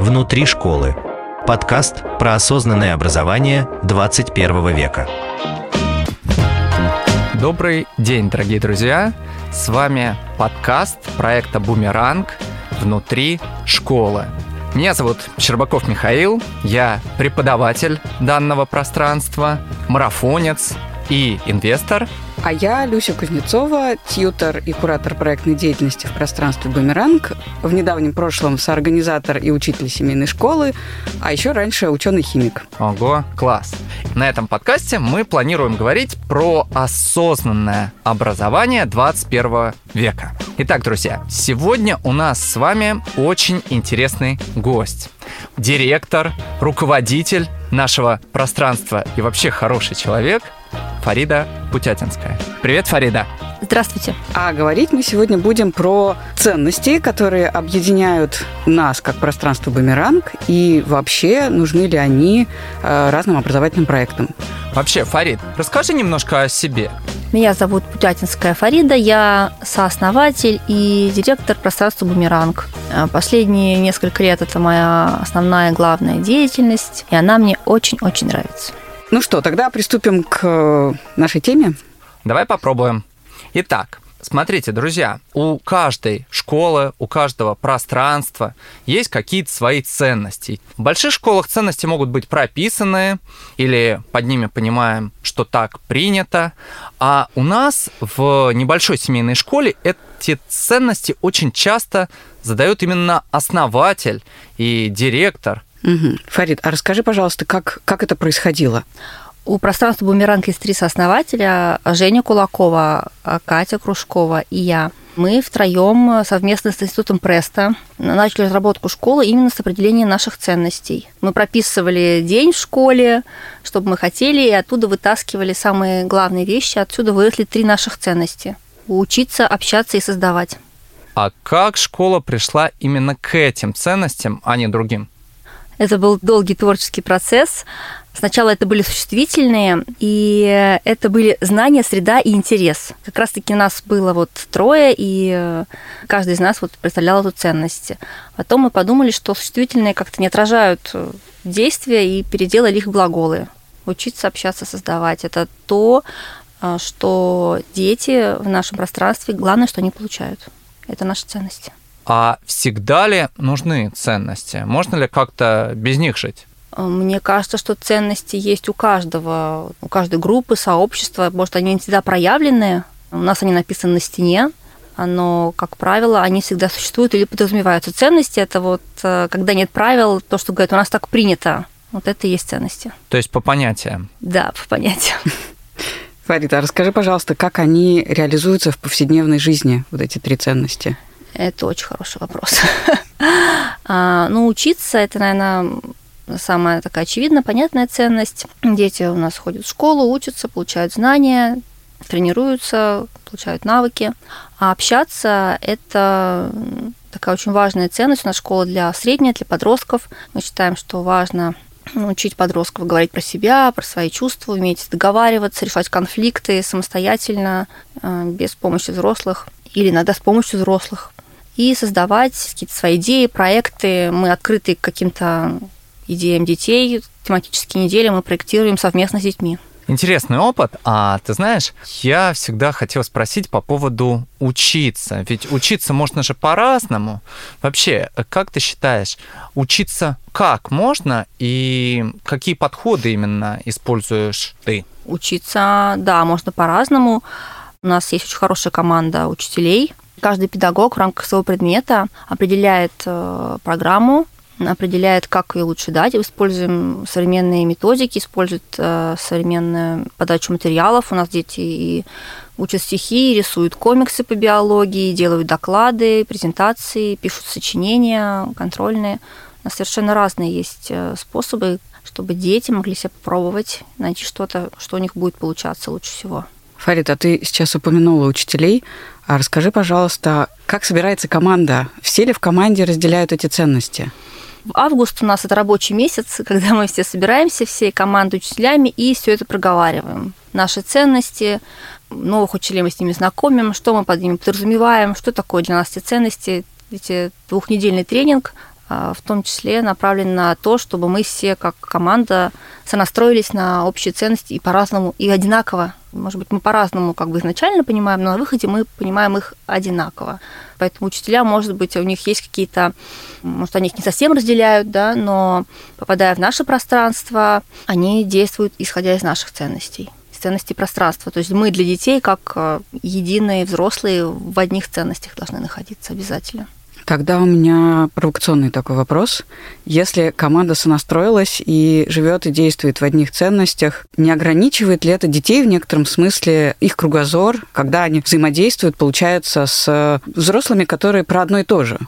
«Внутри школы» – подкаст про осознанное образование 21 века. Добрый день, дорогие друзья! С вами подкаст проекта «Бумеранг. Внутри школы». Меня зовут Щербаков Михаил, я преподаватель данного пространства, марафонец и инвестор – а я Люся Кузнецова, тьютер и куратор проектной деятельности в пространстве «Бумеранг», в недавнем прошлом соорганизатор и учитель семейной школы, а еще раньше ученый-химик. Ого, класс! На этом подкасте мы планируем говорить про осознанное образование 21 века. Итак, друзья, сегодня у нас с вами очень интересный гость. Директор, руководитель нашего пространства и вообще хороший человек – Фарида Путятинская. Привет, Фарида. Здравствуйте. А говорить мы сегодня будем про ценности, которые объединяют нас как пространство «Бумеранг», и вообще нужны ли они э, разным образовательным проектам. Вообще, Фарид, расскажи немножко о себе. Меня зовут Путятинская Фарида, я сооснователь и директор пространства «Бумеранг». Э, последние несколько лет это моя основная главная деятельность, и она мне очень-очень нравится. Ну что, тогда приступим к э, нашей теме. Давай попробуем. Итак, Смотрите, друзья, у каждой школы, у каждого пространства есть какие-то свои ценности. В больших школах ценности могут быть прописаны, или под ними понимаем, что так принято. А у нас в небольшой семейной школе эти ценности очень часто задают именно основатель и директор – Угу. Фарид, а расскажи, пожалуйста, как, как это происходило? У пространства «Бумеранг» есть три сооснователя. Женя Кулакова, Катя Кружкова и я. Мы втроем совместно с Институтом Преста начали разработку школы именно с определения наших ценностей. Мы прописывали день в школе, чтобы мы хотели, и оттуда вытаскивали самые главные вещи. Отсюда выросли три наших ценности. Учиться, общаться и создавать. А как школа пришла именно к этим ценностям, а не другим? Это был долгий творческий процесс. Сначала это были существительные, и это были знания, среда и интерес. Как раз-таки нас было вот трое, и каждый из нас вот представлял эту ценность. Потом мы подумали, что существительные как-то не отражают действия, и переделали их в глаголы. Учиться, общаться, создавать. Это то, что дети в нашем пространстве, главное, что они получают. Это наши ценности. А всегда ли нужны ценности? Можно ли как-то без них жить? Мне кажется, что ценности есть у каждого, у каждой группы, сообщества. Может, они не всегда проявлены. У нас они написаны на стене, но, как правило, они всегда существуют или подразумеваются. Ценности – это вот, э, когда нет правил, то, что говорят, у нас так принято. Вот это и есть ценности. То есть по понятиям? Да, по понятиям. Фарида, расскажи, пожалуйста, как они реализуются в повседневной жизни, вот эти три ценности? Это очень хороший вопрос. а, ну, учиться, это, наверное, самая такая очевидная, понятная ценность. Дети у нас ходят в школу, учатся, получают знания, тренируются, получают навыки. А общаться – это такая очень важная ценность. У нас школа для средней, для подростков. Мы считаем, что важно учить подростков говорить про себя, про свои чувства, уметь договариваться, решать конфликты самостоятельно, э, без помощи взрослых или иногда с помощью взрослых и создавать какие-то свои идеи, проекты. Мы открыты к каким-то идеям детей. Тематические недели мы проектируем совместно с детьми. Интересный опыт. А ты знаешь, я всегда хотел спросить по поводу учиться. Ведь учиться можно же по-разному. Вообще, как ты считаешь, учиться как можно и какие подходы именно используешь ты? Учиться, да, можно по-разному. У нас есть очень хорошая команда учителей, Каждый педагог в рамках своего предмета определяет э, программу, определяет, как ее лучше дать. Используем современные методики, используют э, современную подачу материалов. У нас дети и учат стихи, рисуют комиксы по биологии, делают доклады, презентации, пишут сочинения контрольные. У нас совершенно разные есть э, способы, чтобы дети могли себя попробовать, найти что-то, что у них будет получаться лучше всего. Фарид, а ты сейчас упомянула учителей. А расскажи, пожалуйста, как собирается команда? Все ли в команде разделяют эти ценности? Август у нас это рабочий месяц, когда мы все собираемся, все команды учителями, и все это проговариваем. Наши ценности, новых учителей мы с ними знакомим, что мы под ними подразумеваем, что такое для нас эти ценности. Эти двухнедельный тренинг а, в том числе направлен на то, чтобы мы все как команда сонастроились на общие ценности и по-разному, и одинаково. Может быть, мы по-разному как бы изначально понимаем, но на выходе мы понимаем их одинаково. Поэтому учителя, может быть, у них есть какие-то, может, они их не совсем разделяют, да, но попадая в наше пространство, они действуют исходя из наших ценностей ценностей пространства. То есть мы для детей, как э, единые взрослые, в одних ценностях должны находиться обязательно. Тогда у меня провокационный такой вопрос. Если команда сонастроилась и живет и действует в одних ценностях, не ограничивает ли это детей в некотором смысле их кругозор, когда они взаимодействуют, получается, с взрослыми, которые про одно и то же?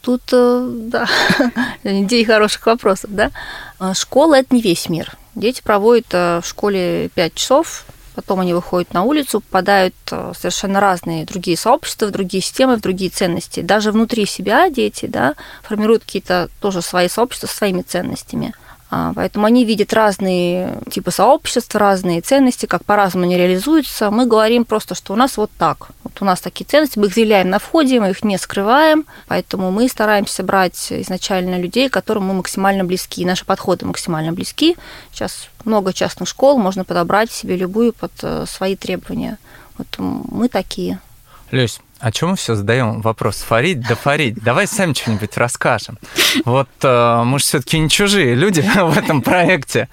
Тут, э, да, идеи хороших вопросов, да. А школа – это не весь мир. Дети проводят э, в школе 5 часов, потом они выходят на улицу, попадают в совершенно разные другие сообщества, в другие системы, в другие ценности. Даже внутри себя дети да, формируют какие-то тоже свои сообщества с своими ценностями – поэтому они видят разные типы сообществ, разные ценности, как по-разному они реализуются. Мы говорим просто, что у нас вот так. Вот у нас такие ценности, мы их заявляем на входе, мы их не скрываем, поэтому мы стараемся брать изначально людей, которым мы максимально близки, наши подходы максимально близки. Сейчас много частных школ, можно подобрать себе любую под э, свои требования. Вот мы такие. Люсь, о чем мы все задаем вопрос? Фарид, да Фарид, давай сами что-нибудь расскажем. Вот э, мы же все-таки не чужие люди в этом проекте.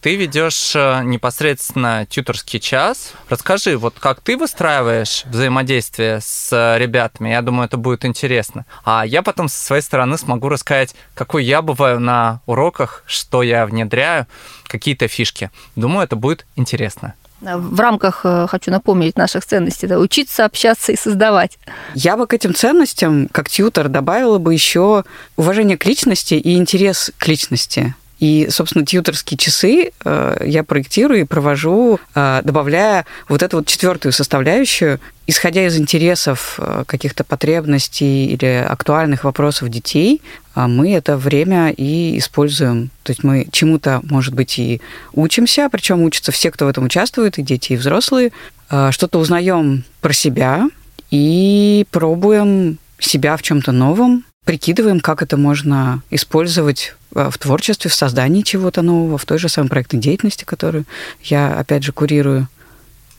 Ты ведешь э, непосредственно тьюторский час. Расскажи, вот как ты выстраиваешь взаимодействие с ребятами? Я думаю, это будет интересно. А я потом со своей стороны смогу рассказать, какой я бываю на уроках, что я внедряю, какие-то фишки. Думаю, это будет интересно в рамках, э, хочу напомнить, наших ценностей, да, учиться, общаться и создавать. Я бы к этим ценностям, как тьютер, добавила бы еще уважение к личности и интерес к личности. И, собственно, тьюторские часы э, я проектирую и провожу, э, добавляя вот эту вот четвертую составляющую, исходя из интересов э, каких-то потребностей или актуальных вопросов детей, э, мы это время и используем. То есть мы чему-то, может быть, и учимся, причем учатся все, кто в этом участвует, и дети, и взрослые. Э, что-то узнаем про себя и пробуем себя в чем-то новом, прикидываем, как это можно использовать в творчестве, в создании чего-то нового, в той же самой проектной деятельности, которую я, опять же, курирую.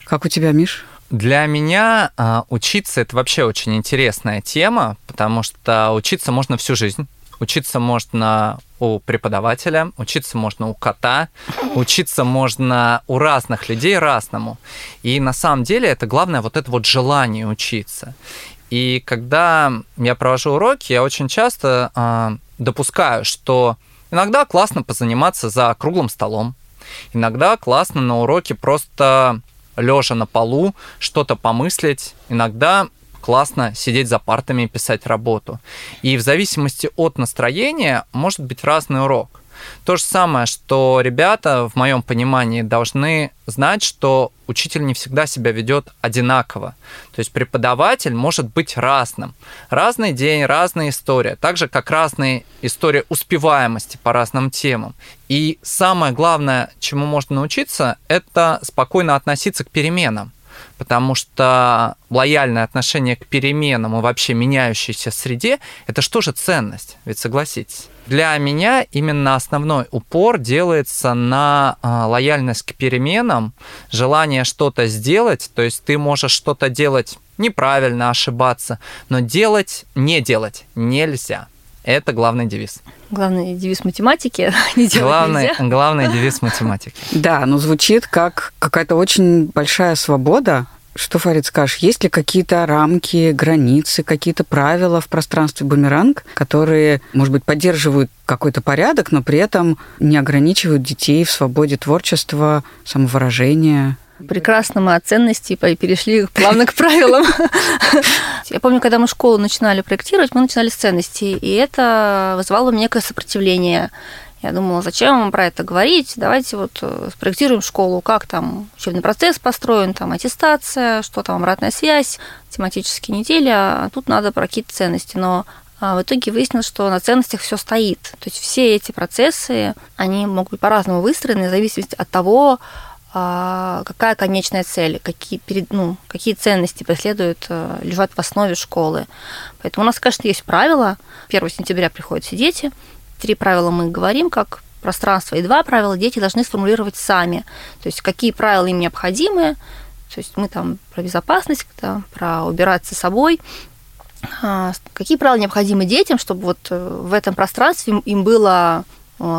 Как у тебя, Миш? Для меня а, учиться это вообще очень интересная тема, потому что учиться можно всю жизнь. Учиться можно у преподавателя, учиться можно у кота, учиться можно у разных людей разному. И на самом деле это главное вот это вот желание учиться. И когда я провожу уроки, я очень часто э, допускаю, что иногда классно позаниматься за круглым столом, иногда классно на уроке просто лежа на полу что-то помыслить, иногда классно сидеть за партами и писать работу. И в зависимости от настроения может быть разный урок. То же самое, что ребята, в моем понимании, должны знать, что учитель не всегда себя ведет одинаково. То есть преподаватель может быть разным. Разный день, разная история. Так же, как разные истории успеваемости по разным темам. И самое главное, чему можно научиться, это спокойно относиться к переменам потому что лояльное отношение к переменам и вообще меняющейся среде – это что же ценность? Ведь согласитесь. Для меня именно основной упор делается на а, лояльность к переменам, желание что-то сделать, то есть ты можешь что-то делать неправильно, ошибаться, но делать, не делать нельзя. Это главный девиз. Главный девиз математики не главный, нельзя. Главный девиз математики. Да, но звучит как какая-то очень большая свобода. Что, Фарид, скажешь, есть ли какие-то рамки, границы, какие-то правила в пространстве бумеранг, которые, может быть, поддерживают какой-то порядок, но при этом не ограничивают детей в свободе творчества, самовыражения? Прекрасно мы от ценностей перешли плавно к правилам. Я помню, когда мы школу начинали проектировать, мы начинали с ценностей, и это вызывало у меня некое сопротивление. Я думала, зачем вам про это говорить? Давайте вот э, спроектируем школу, как там учебный процесс построен, там аттестация, что там обратная связь, тематические недели, а тут надо про какие-то ценности. Но а, в итоге выяснилось, что на ценностях все стоит. То есть все эти процессы, они могут быть по-разному выстроены в зависимости от того, а, какая конечная цель, какие, перед, ну, какие ценности преследуют, э, лежат в основе школы. Поэтому у нас, конечно, есть правила. 1 сентября приходят все дети. Три правила мы говорим, как пространство, и два правила дети должны сформулировать сами. То есть какие правила им необходимы, то есть мы там про безопасность, да, про убираться собой, а, какие правила необходимы детям, чтобы вот э, в этом пространстве им было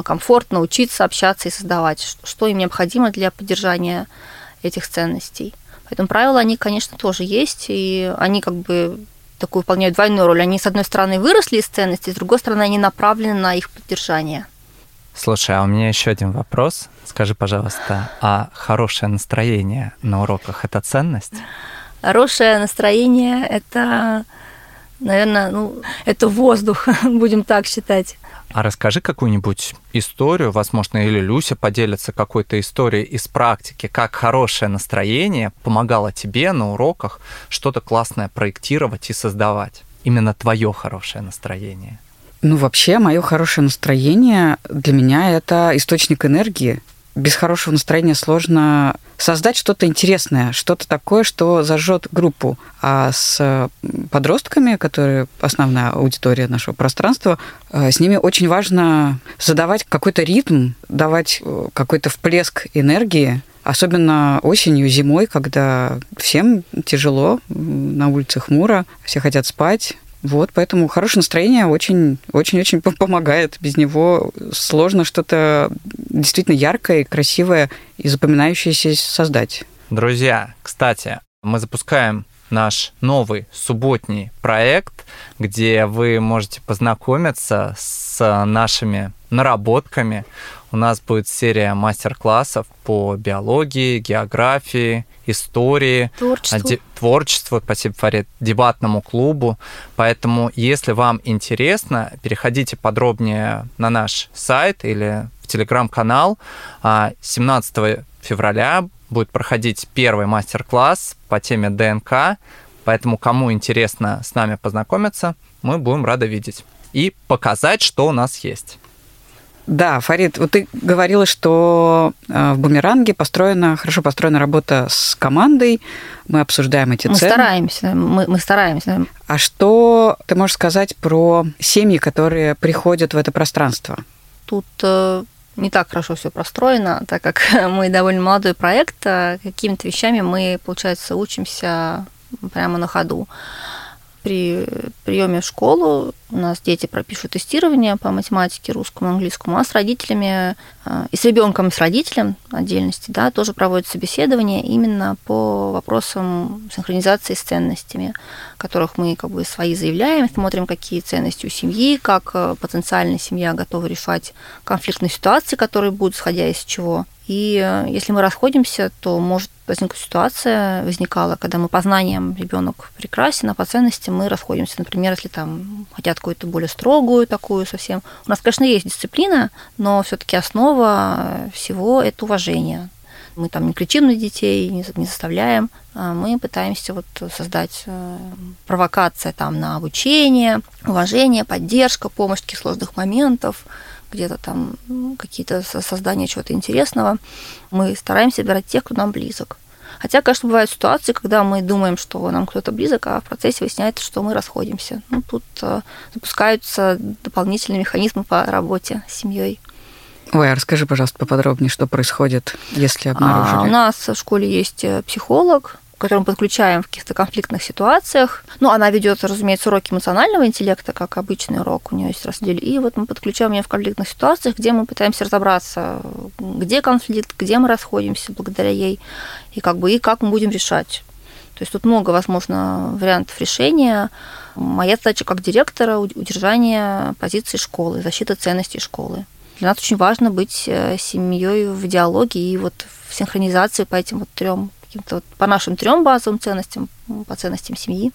комфортно учиться, общаться и создавать, что им необходимо для поддержания этих ценностей. Поэтому правила, они, конечно, тоже есть, и они как бы такую выполняют двойную роль. Они, с одной стороны, выросли из ценностей, с другой стороны, они направлены на их поддержание. Слушай, а у меня еще один вопрос. Скажи, пожалуйста, а хорошее настроение на уроках это ценность? Хорошее настроение это, наверное, ну, это воздух, будем так считать. А расскажи какую-нибудь историю, возможно, или Люся поделится какой-то историей из практики, как хорошее настроение помогало тебе на уроках что-то классное проектировать и создавать. Именно твое хорошее настроение. Ну, вообще, мое хорошее настроение для меня это источник энергии. Без хорошего настроения сложно создать что-то интересное, что-то такое, что зажжет группу. А с подростками, которые основная аудитория нашего пространства, э, с ними очень важно задавать какой-то ритм, давать э, какой-то вплеск энергии, Особенно осенью, зимой, когда всем тяжело, на улице хмуро, все хотят спать, вот, поэтому хорошее настроение очень-очень-очень помогает. Без него сложно что-то действительно яркое, красивое и запоминающееся создать. Друзья, кстати, мы запускаем наш новый субботний проект, где вы можете познакомиться с нашими наработками. У нас будет серия мастер-классов по биологии, географии, истории, творчеству. Де- творчеству, спасибо, Фарид, дебатному клубу. Поэтому, если вам интересно, переходите подробнее на наш сайт или в телеграм-канал. 17 а, февраля будет проходить первый мастер-класс по теме ДНК. Поэтому, кому интересно с нами познакомиться, мы будем рады видеть и показать, что у нас есть. Да, Фарид, вот ты говорила, что э, в бумеранге построена, хорошо построена работа с командой. Мы обсуждаем эти мы цены. Стараемся, мы, мы стараемся. А что ты можешь сказать про семьи, которые приходят в это пространство? Тут э, не так хорошо все простроено, так как мы довольно молодой проект, а какими-то вещами мы, получается, учимся прямо на ходу при приеме в школу у нас дети пропишут тестирование по математике, русскому, английскому, а с родителями а, и с ребенком, с родителем отдельности, да, тоже проводят собеседование именно по вопросам синхронизации с ценностями, которых мы как бы свои заявляем, смотрим, какие ценности у семьи, как э, потенциально семья готова решать конфликтные ситуации, которые будут, исходя из чего. И э, если мы расходимся, то может возникнуть ситуация, возникала, когда мы по знаниям ребенок прекрасен, а по ценности мы расходимся. Например, если там хотят какую-то более строгую такую совсем. У нас, конечно, есть дисциплина, но все-таки основа всего это уважение. Мы там не кричим на детей, не, не заставляем, а мы пытаемся вот создать э, провокация там на обучение, уважение, поддержка, помощь в таких сложных моментов, где-то там какие-то создания чего-то интересного. Мы стараемся брать тех, кто нам близок. Хотя, конечно, бывают ситуации, когда мы думаем, что нам кто-то близок, а в процессе выясняется, что мы расходимся. Ну, тут э, запускаются дополнительные механизмы по работе с семьей. Ой, а расскажи, пожалуйста, поподробнее, что происходит, если обнаружили. А, у нас в школе есть э, психолог, которую мы подключаем в каких-то конфликтных ситуациях. Ну, она ведет, разумеется, уроки эмоционального интеллекта, как обычный урок, у нее есть разделе. И вот мы подключаем ее в конфликтных ситуациях, где мы пытаемся разобраться, где конфликт, где мы расходимся благодаря ей, и как бы и как мы будем решать. То есть тут много, возможно, вариантов решения. Моя задача как директора – удержание позиции школы, защита ценностей школы. Для нас очень важно быть э, семьей в диалоге и вот в синхронизации по этим вот трем каким-то вот по нашим трем базовым ценностям, по ценностям семьи.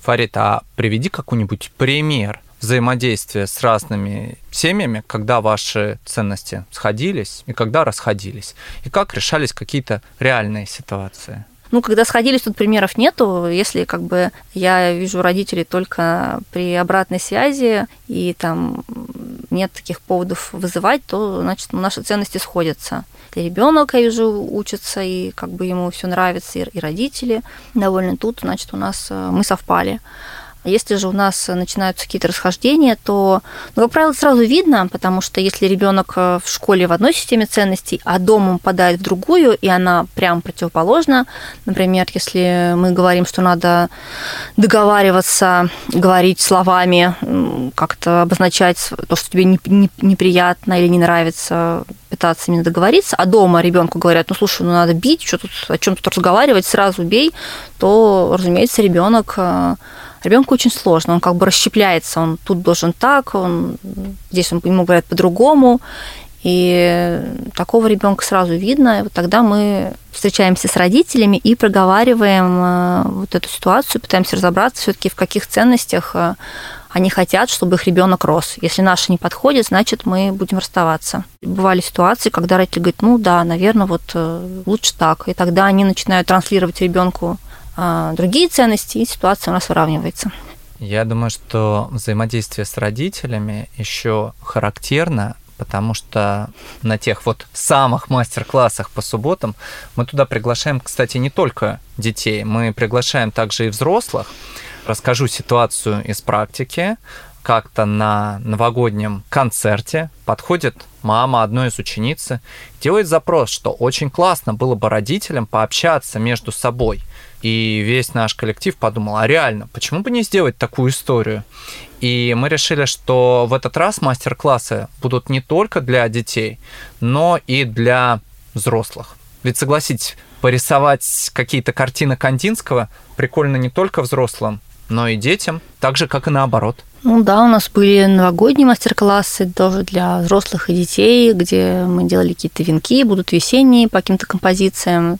Фарид, а приведи какой-нибудь пример взаимодействия с разными семьями, когда ваши ценности сходились и когда расходились, и как решались какие-то реальные ситуации. Ну, когда сходились, тут примеров нету. Если как бы я вижу родителей только при обратной связи, и там нет таких поводов вызывать, то, значит, наши ценности сходятся. И ребенок, я вижу, учится, и как бы ему все нравится, и, и родители довольны тут, значит, у нас э, мы совпали. Если же у нас начинаются какие-то расхождения, то, ну, как правило, сразу видно, потому что если ребенок э, в школе в одной системе ценностей, а дома попадает в другую, и она прям противоположна, например, если мы говорим, что надо договариваться, говорить словами, как-то обозначать то, что тебе неприятно или не нравится, пытаться именно договориться, а дома ребенку говорят, ну слушай, ну надо бить, что тут, о чем тут разговаривать, сразу бей, то, разумеется, ребенок э, Ребенку очень сложно, он как бы расщепляется, он тут должен так, он здесь он, ему говорят по-другому, и такого ребенка сразу видно. И вот тогда мы встречаемся с родителями и проговариваем э, вот эту ситуацию, пытаемся разобраться все-таки в каких ценностях э, они хотят, чтобы их ребенок рос. Если наши не подходят, значит, мы будем расставаться. Бывали ситуации, когда родители говорят, ну да, наверное, вот э, лучше так. И тогда они начинают транслировать ребенку другие ценности, и ситуация у нас выравнивается. Я думаю, что взаимодействие с родителями еще характерно, потому что на тех вот самых мастер-классах по субботам мы туда приглашаем, кстати, не только детей, мы приглашаем также и взрослых. Расскажу ситуацию из практики. Как-то на новогоднем концерте подходит мама одной из учениц, делает запрос, что очень классно было бы родителям пообщаться между собой – и весь наш коллектив подумал, а реально, почему бы не сделать такую историю? И мы решили, что в этот раз мастер-классы будут не только для детей, но и для взрослых. Ведь согласитесь, порисовать какие-то картины Кандинского прикольно не только взрослым, но и детям, так же, как и наоборот. Ну да, у нас были новогодние мастер-классы тоже для взрослых и детей, где мы делали какие-то венки, будут весенние по каким-то композициям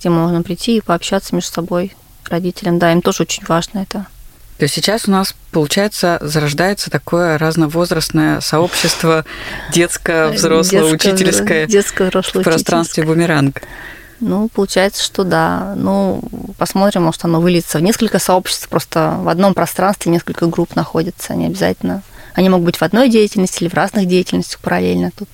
где можно прийти и пообщаться между собой родителям. Да, им тоже очень важно это. То есть сейчас у нас, получается, зарождается такое разновозрастное сообщество детское, взрослое, учительское детское, взрослое, в пространстве бумеранг. Ну, получается, что да. Ну, посмотрим, может, оно выльется в несколько сообществ, просто в одном пространстве несколько групп находятся, не обязательно. Они могут быть в одной деятельности или в разных деятельностях параллельно. Тут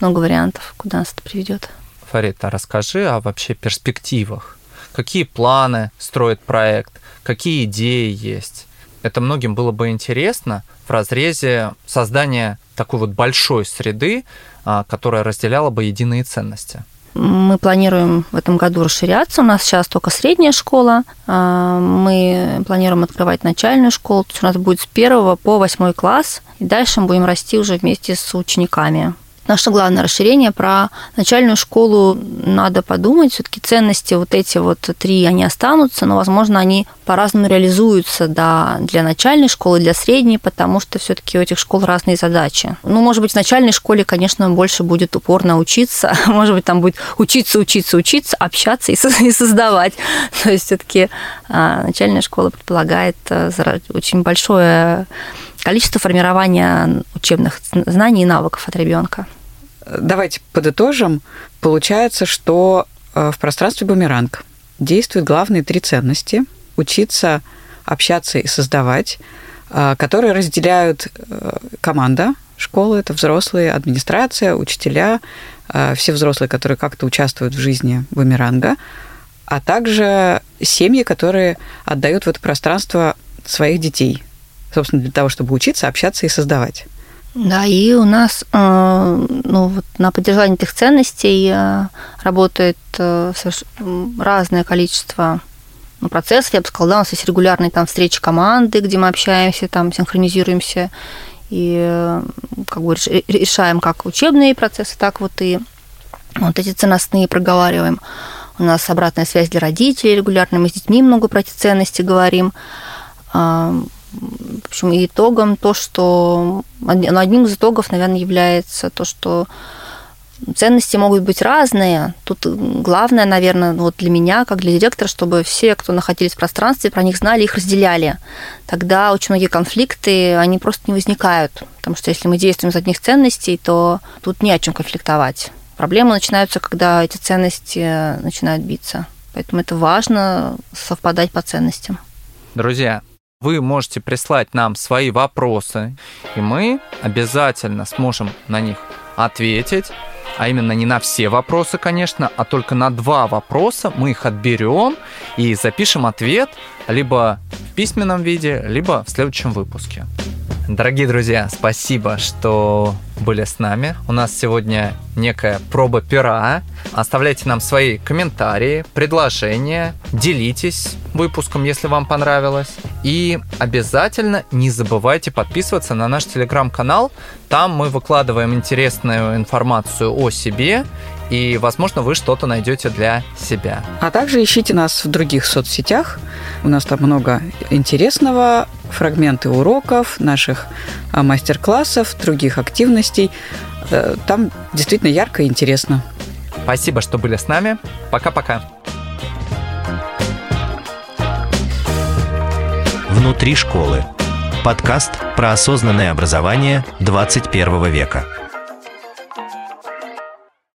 много вариантов, куда нас это приведет. Фарид, а расскажи о вообще перспективах. Какие планы строит проект, какие идеи есть? Это многим было бы интересно в разрезе создания такой вот большой среды, а, которая разделяла бы единые ценности. Мы планируем в этом году расширяться. У нас сейчас только средняя школа. А, мы планируем открывать начальную школу. То есть у нас будет с первого по восьмой класс. И дальше мы будем расти уже вместе с учениками. Наше главное расширение про начальную школу надо подумать. Все-таки ценности вот эти вот три, они останутся, но, возможно, они по-разному реализуются да, для начальной школы, для средней, потому что все-таки у этих школ разные задачи. Ну, может быть, в начальной школе, конечно, больше будет упорно учиться, может быть, там будет учиться, учиться, учиться, общаться и создавать. То есть все-таки а, начальная школа предполагает э, очень большое количество формирования учебных знаний и навыков от ребенка. Давайте подытожим. Получается, что э, в пространстве бумеранг действуют главные три ценности. Учиться, общаться и создавать, э, которые разделяют э, команда школы, это взрослые, администрация, учителя, все взрослые, которые как-то участвуют в жизни бумеранга, а также семьи, которые отдают в это пространство своих детей, собственно, для того, чтобы учиться, общаться и создавать. Да, и у нас э, ну, вот на поддержании этих ценностей э, работает э, разное количество ну, процессов. Я бы сказала, да, у нас есть регулярные там встречи команды, где мы общаемся, там синхронизируемся и как бы решаем как учебные процессы, так вот и вот эти ценностные проговариваем. У нас обратная связь для родителей регулярно, мы с детьми много про эти ценности говорим в общем, итогом то, что ну, одним из итогов, наверное, является то, что ценности могут быть разные. Тут главное, наверное, вот для меня, как для директора, чтобы все, кто находились в пространстве, про них знали, их разделяли. Тогда очень многие конфликты, они просто не возникают. Потому что если мы действуем из одних ценностей, то тут не о чем конфликтовать. Проблемы начинаются, когда эти ценности начинают биться. Поэтому это важно совпадать по ценностям. Друзья, Вы можете прислать нам свои вопросы, и мы обязательно сможем на них ответить а именно не на все вопросы, конечно, а только на два вопроса. Мы их отберем и запишем ответ либо в письменном виде, либо в следующем выпуске. Дорогие друзья, спасибо, что были с нами. У нас сегодня некая проба пера. Оставляйте нам свои комментарии, предложения, делитесь выпуском, если вам понравилось. И обязательно не забывайте подписываться на наш телеграм-канал. Там мы выкладываем интересную информацию о себе и, возможно, вы что-то найдете для себя. А также ищите нас в других соцсетях. У нас там много интересного, фрагменты уроков, наших а, мастер-классов, других активностей. Э, там действительно ярко и интересно. Спасибо, что были с нами. Пока-пока. Внутри школы. Подкаст про осознанное образование 21 века.